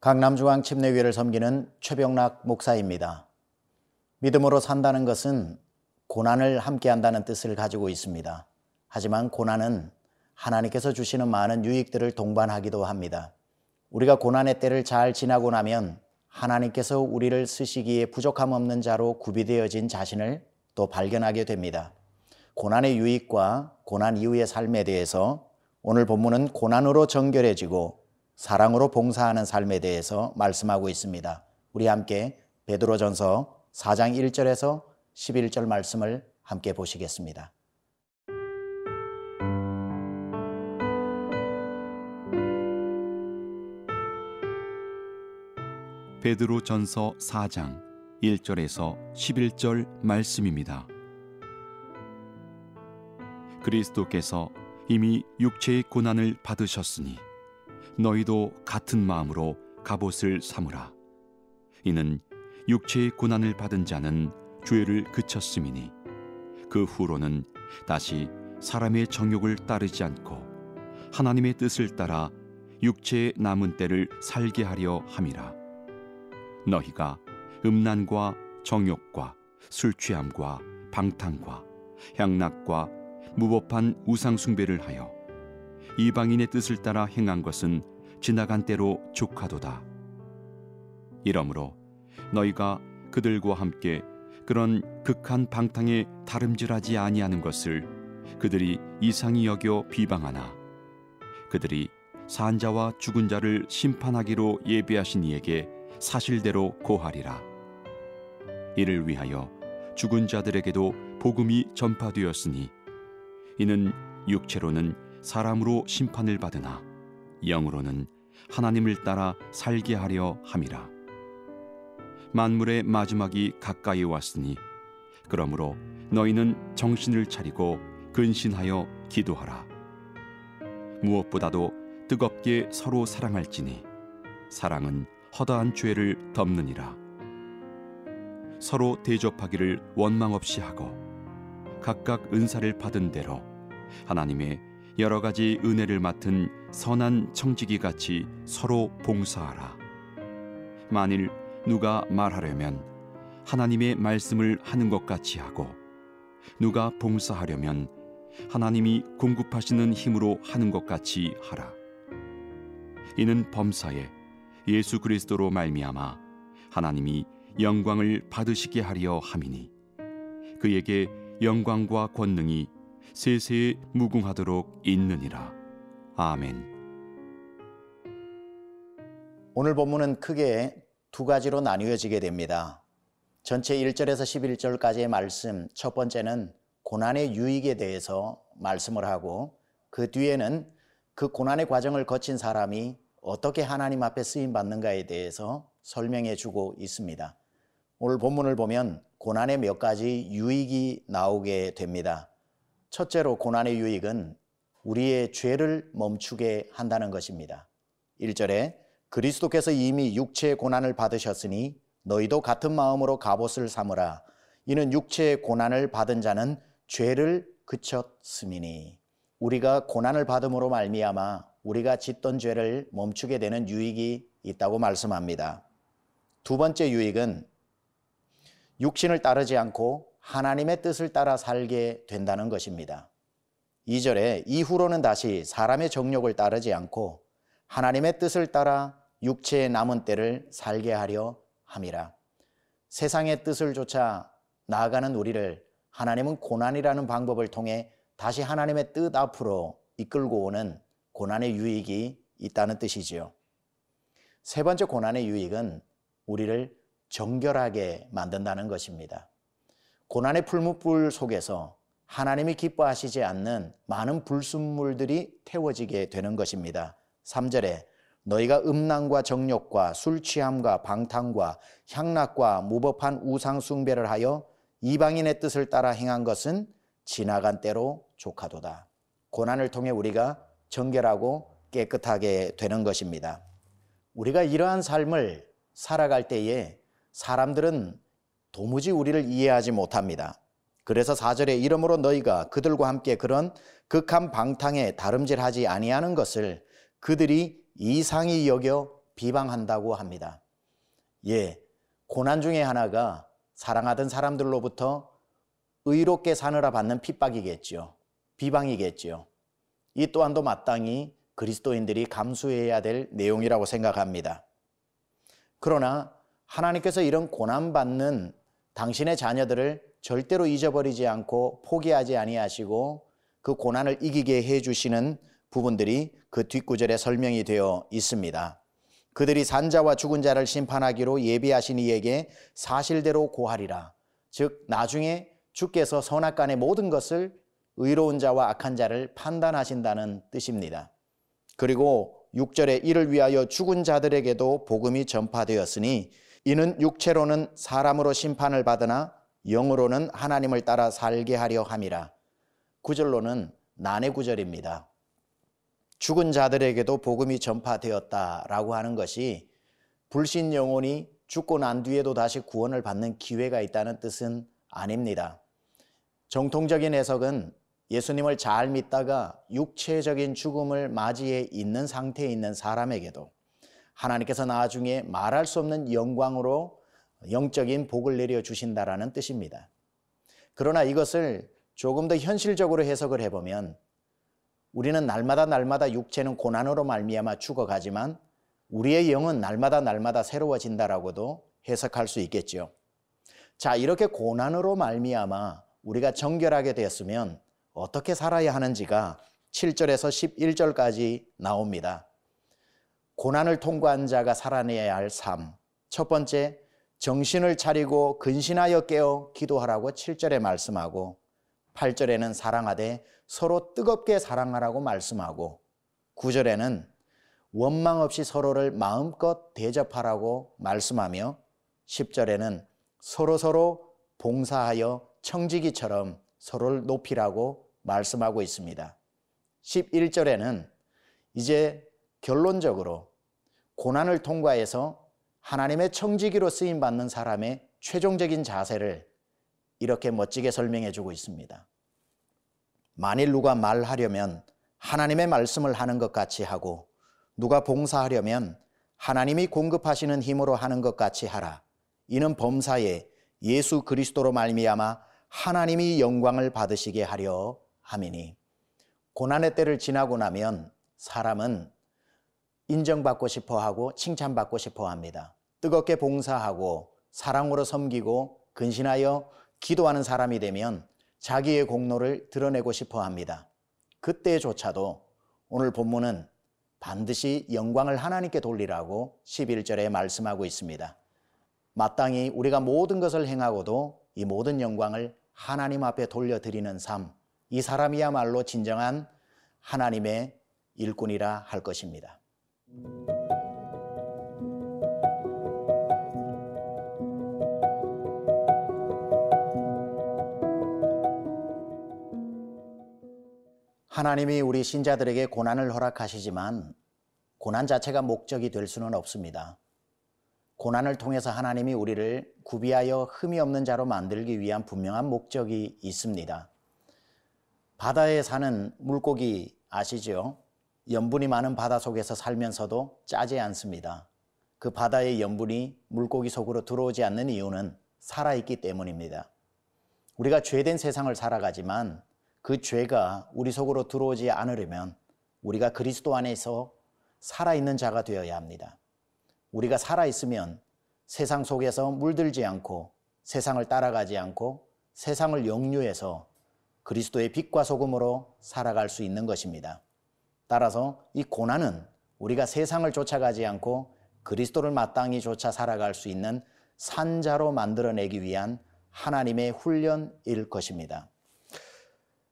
강남중앙 침례교회를 섬기는 최병락 목사입니다. 믿음으로 산다는 것은 고난을 함께한다는 뜻을 가지고 있습니다. 하지만 고난은 하나님께서 주시는 많은 유익들을 동반하기도 합니다. 우리가 고난의 때를 잘 지나고 나면 하나님께서 우리를 쓰시기에 부족함 없는 자로 구비되어진 자신을 또 발견하게 됩니다. 고난의 유익과 고난 이후의 삶에 대해서 오늘 본문은 고난으로 정결해지고 사랑으로 봉사하는 삶에 대해서 말씀하고 있습니다. 우리 함께 베드로전서 4장 1절에서 11절 말씀을 함께 보시겠습니다. 베드로전서 4장 1절에서 11절 말씀입니다. 그리스도께서 이미 육체의 고난을 받으셨으니 너희도 같은 마음으로 갑옷을 삼으라. 이는 육체의 고난을 받은 자는 죄를 그쳤음이니 그 후로는 다시 사람의 정욕을 따르지 않고 하나님의 뜻을 따라 육체의 남은 때를 살게 하려 함이라. 너희가 음란과 정욕과 술 취함과 방탕과 향락과 무법한 우상 숭배를 하여 이방인의 뜻을 따라 행한 것은 지나간 때로 족하도다. 이러므로 너희가 그들과 함께 그런 극한 방탕에 다름질하지 아니하는 것을 그들이 이상히 여겨 비방하나 그들이 산자와 죽은 자를 심판하기로 예비하신 이에게 사실대로 고하리라. 이를 위하여 죽은 자들에게도 복음이 전파되었으니 이는 육체로는 사람으로 심판을 받으나 영으로는 하나님을 따라 살게 하려 함이라. 만물의 마지막이 가까이 왔으니 그러므로 너희는 정신을 차리고 근신하여 기도하라. 무엇보다도 뜨겁게 서로 사랑할지니 사랑은 허다한 죄를 덮느니라. 서로 대접하기를 원망 없이 하고 각각 은사를 받은 대로 하나님의 여러 가지 은혜를 맡은 선한 청지기 같이 서로 봉사하라. 만일 누가 말하려면 하나님의 말씀을 하는 것 같이 하고 누가 봉사하려면 하나님이 공급하시는 힘으로 하는 것 같이 하라. 이는 범사에 예수 그리스도로 말미암아 하나님이 영광을 받으시게 하려 함이니 그에게 영광과 권능이 세세에 무궁하도록 있느니라. 아멘. 오늘 본문은 크게 두 가지로 나뉘어지게 됩니다. 전체 1절에서 11절까지의 말씀, 첫 번째는 고난의 유익에 대해서 말씀을 하고 그 뒤에는 그 고난의 과정을 거친 사람이 어떻게 하나님 앞에 쓰임 받는가에 대해서 설명해 주고 있습니다. 오늘 본문을 보면 고난의 몇 가지 유익이 나오게 됩니다. 첫째로 고난의 유익은 우리의 죄를 멈추게 한다는 것입니다. 1절에 그리스도께서 이미 육체의 고난을 받으셨으니 너희도 같은 마음으로 갑옷을 삼으라. 이는 육체의 고난을 받은 자는 죄를 그쳤음이니 우리가 고난을 받음으로 말미암아 우리가 짓던 죄를 멈추게 되는 유익이 있다고 말씀합니다. 두 번째 유익은 육신을 따르지 않고 하나님의 뜻을 따라 살게 된다는 것입니다. 2절에 이후로는 다시 사람의 정욕을 따르지 않고 하나님의 뜻을 따라 육체의 남은 때를 살게 하려 함이라. 세상의 뜻을 쫓아 나아가는 우리를 하나님은 고난이라는 방법을 통해 다시 하나님의 뜻 앞으로 이끌고 오는 고난의 유익이 있다는 뜻이지요. 세 번째 고난의 유익은 우리를 정결하게 만든다는 것입니다. 고난의 풀무불 속에서 하나님이 기뻐하시지 않는 많은 불순물들이 태워지게 되는 것입니다. 3절에 너희가 음란과 정욕과 술 취함과 방탕과 향락과 무법한 우상 숭배를 하여 이방인의 뜻을 따라 행한 것은 지나간 때로 족하도다. 고난을 통해 우리가 정결하고 깨끗하게 되는 것입니다. 우리가 이러한 삶을 살아갈 때에 사람들은 도무지 우리를 이해하지 못합니다. 그래서 4절에 이러므로 너희가 그들과 함께 그런 극한 방탕에 다름질하지 아니하는 것을 그들이 이상히 여겨 비방한다고 합니다. 예, 고난 중에 하나가 사랑하던 사람들로부터 의롭게 사느라 받는 핍박이겠지요. 비방이겠지요. 이 또한도 마땅히 그리스도인들이 감수해야 될 내용이라고 생각합니다. 그러나 하나님께서 이런 고난받는 당신의 자녀들을 절대로 잊어버리지 않고 포기하지 아니하시고 그 고난을 이기게 해 주시는 부분들이 그 뒷구절에 설명이 되어 있습니다. 그들이 산자와 죽은 자를 심판하기로 예비하신 이에게 사실대로 고하리라. 즉 나중에 주께서 선악간의 모든 것을 의로운 자와 악한 자를 판단하신다는 뜻입니다. 그리고 6절에 이를 위하여 죽은 자들에게도 복음이 전파되었으니 이는 육체로는 사람으로 심판을 받으나 영으로는 하나님을 따라 살게 하려 함이라. 구절로는 난해 구절입니다. 죽은 자들에게도 복음이 전파되었다라고 하는 것이 불신 영혼이 죽고 난 뒤에도 다시 구원을 받는 기회가 있다는 뜻은 아닙니다. 정통적인 해석은 예수님을 잘 믿다가 육체적인 죽음을 맞이해 있는 상태에 있는 사람에게도 하나님께서 나중에 말할 수 없는 영광으로 영적인 복을 내려 주신다라는 뜻입니다. 그러나 이것을 조금 더 현실적으로 해석을 해보면 우리는 날마다 날마다 육체는 고난으로 말미암아 죽어가지만 우리의 영은 날마다 날마다 새로워진다라고도 해석할 수 있겠죠. 자, 이렇게 고난으로 말미암아 우리가 정결하게 되었으면 어떻게 살아야 하는지가 7절에서 11절까지 나옵니다. 고난을 통과한 자가 살아내야 할 삶. 첫 번째, 정신을 차리고 근신하여 깨어 기도하라고 7절에 말씀하고 8절에는 사랑하되 서로 뜨겁게 사랑하라고 말씀하고 9절에는 원망 없이 서로를 마음껏 대접하라고 말씀하며 10절에는 서로서로 봉사하여 청지기처럼 서로를 높이라고 말씀하고 있습니다. 11절에는 이제 결론적으로 고난을 통과해서 하나님의 청지기로 쓰임 받는 사람의 최종적인 자세를 이렇게 멋지게 설명해 주고 있습니다. 만일 누가 말하려면 하나님의 말씀을 하는 것 같이 하고 누가 봉사하려면 하나님이 공급하시는 힘으로 하는 것 같이 하라. 이는 범사에 예수 그리스도로 말미암아 하나님이 영광을 받으시게 하려 함이니 고난의 때를 지나고 나면 사람은 인정받고 싶어 하고 칭찬받고 싶어 합니다. 뜨겁게 봉사하고 사랑으로 섬기고 근신하여 기도하는 사람이 되면 자기의 공로를 드러내고 싶어 합니다. 그때조차도 오늘 본문은 반드시 영광을 하나님께 돌리라고 11절에 말씀하고 있습니다. 마땅히 우리가 모든 것을 행하고도 이 모든 영광을 하나님 앞에 돌려드리는 삶, 이 사람이야말로 진정한 하나님의 일꾼이라 할 것입니다. 하나님이 우리 신자들에게 고난을 허락하시지만 고난 자체가 목적이 될 수는 없습니다. 고난을 통해서 하나님이 우리를 구비하여 흠이 없는 자로 만들기 위한 분명한 목적이 있습니다. 바다에 사는 물고기 아시죠? 염분이 많은 바다 속에서 살면서도 짜지 않습니다. 그 바다의 염분이 물고기 속으로 들어오지 않는 이유는 살아있기 때문입니다. 우리가 죄된 세상을 살아가지만 그 죄가 우리 속으로 들어오지 않으려면 우리가 그리스도 안에서 살아있는 자가 되어야 합니다. 우리가 살아있으면 세상 속에서 물들지 않고 세상을 따라가지 않고 세상을 영유해서 그리스도의 빛과 소금으로 살아갈 수 있는 것입니다. 따라서 이 고난은 우리가 세상을 쫓아가지 않고 그리스도를 마땅히 쫓아 살아갈 수 있는 산자로 만들어내기 위한 하나님의 훈련일 것입니다.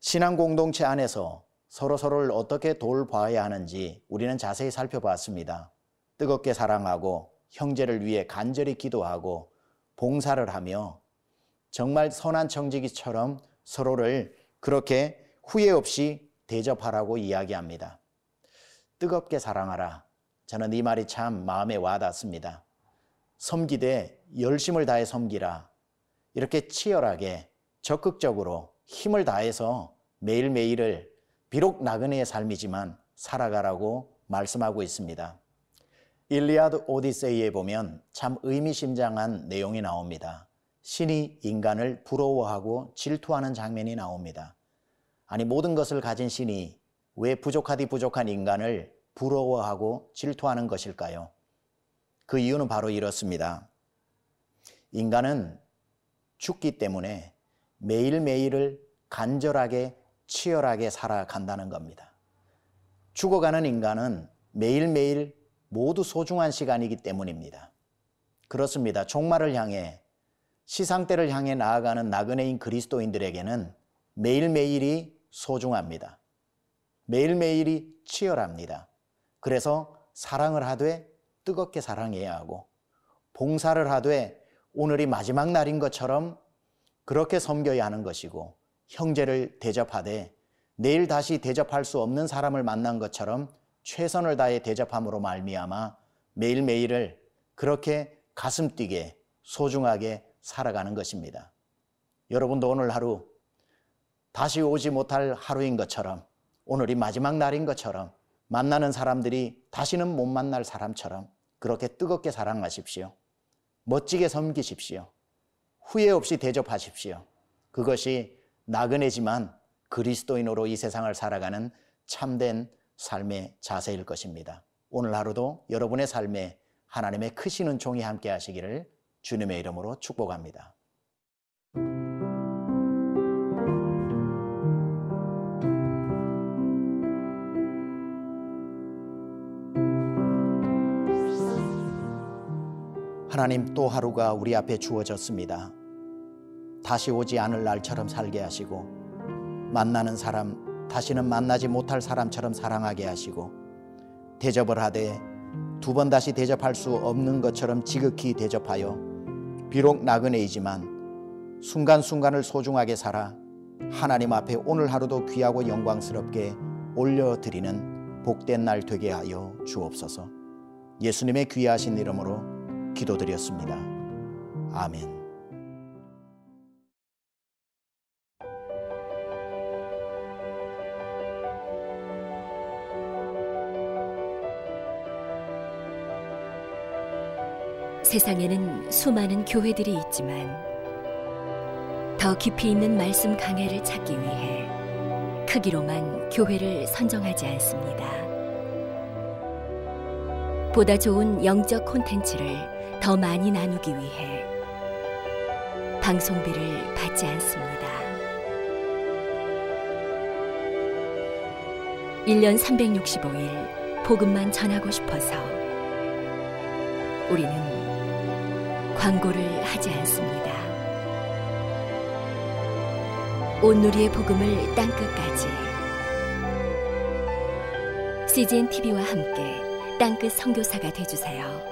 신앙 공동체 안에서 서로 서로를 어떻게 돌봐야 하는지 우리는 자세히 살펴봤습니다. 뜨겁게 사랑하고 형제를 위해 간절히 기도하고 봉사를 하며 정말 선한 청지기처럼 서로를 그렇게 후회 없이 대접하라고 이야기합니다. 뜨겁게 사랑하라. 저는 이 말이 참 마음에 와닿습니다. 섬기되 열심을 다해 섬기라. 이렇게 치열하게 적극적으로 힘을 다해서 매일매일을 비록 나그네의 삶이지만 살아가라고 말씀하고 있습니다. 일리아드 오디세이에 보면 참 의미심장한 내용이 나옵니다. 신이 인간을 부러워하고 질투하는 장면이 나옵니다. 아니 모든 것을 가진 신이 왜 부족하디 부족한 인간을 부러워하고 질투하는 것일까요? 그 이유는 바로 이렇습니다. 인간은 죽기 때문에 매일매일을 간절하게 치열하게 살아간다는 겁니다. 죽어가는 인간은 매일매일 모두 소중한 시간이기 때문입니다. 그렇습니다. 종말을 향해 시상대를 향해 나아가는 나그네인 그리스도인들에게는 매일매일이 소중합니다. 매일매일이 치열합니다. 그래서 사랑을 하되 뜨겁게 사랑해야 하고 봉사를 하되 오늘이 마지막 날인 것처럼 그렇게 섬겨야 하는 것이고 형제를 대접하되 내일 다시 대접할 수 없는 사람을 만난 것처럼 최선을 다해 대접함으로 말미암아 매일매일을 그렇게 가슴 뛰게 소중하게 살아가는 것입니다. 여러분도 오늘 하루 다시 오지 못할 하루인 것처럼 오늘이 마지막 날인 것처럼 만나는 사람들이 다시는 못 만날 사람처럼 그렇게 뜨겁게 사랑하십시오. 멋지게 섬기십시오. 후회 없이 대접하십시오. 그것이 나그네지만 그리스도인으로 이 세상을 살아가는 참된 삶의 자세일 것입니다. 오늘 하루도 여러분의 삶에 하나님의 크신 은총이 함께 하시기를 주님의 이름으로 축복합니다. 하나님 또 하루가 우리 앞에 주어졌습니다. 다시 오지 않을 날처럼 살게 하시고 만나는 사람 다시는 만나지 못할 사람처럼 사랑하게 하시고 대접을 하되 두 번 다시 대접할 수 없는 것처럼 지극히 대접하여 비록 나그네이지만 순간순간을 소중하게 살아 하나님 앞에 오늘 하루도 귀하고 영광스럽게 올려드리는 복된 날 되게 하여 주옵소서 예수님의 귀하신 이름으로 기도드렸습니다. 아멘. 세상에는 수많은 교회들이 있지만 더 깊이 있는 말씀 강해를 찾기 위해 크기로만 교회를 선정하지 않습니다. 보다 좋은 영적 콘텐츠를 더 많이 나누기 위해 방송비를 받지 않습니다. 1년 365일 복음만 전하고 싶어서 우리는 광고를 하지 않습니다. 온누리의 복음을 땅끝까지 CGN TV와 함께 땅끝 성교사가 되주세요.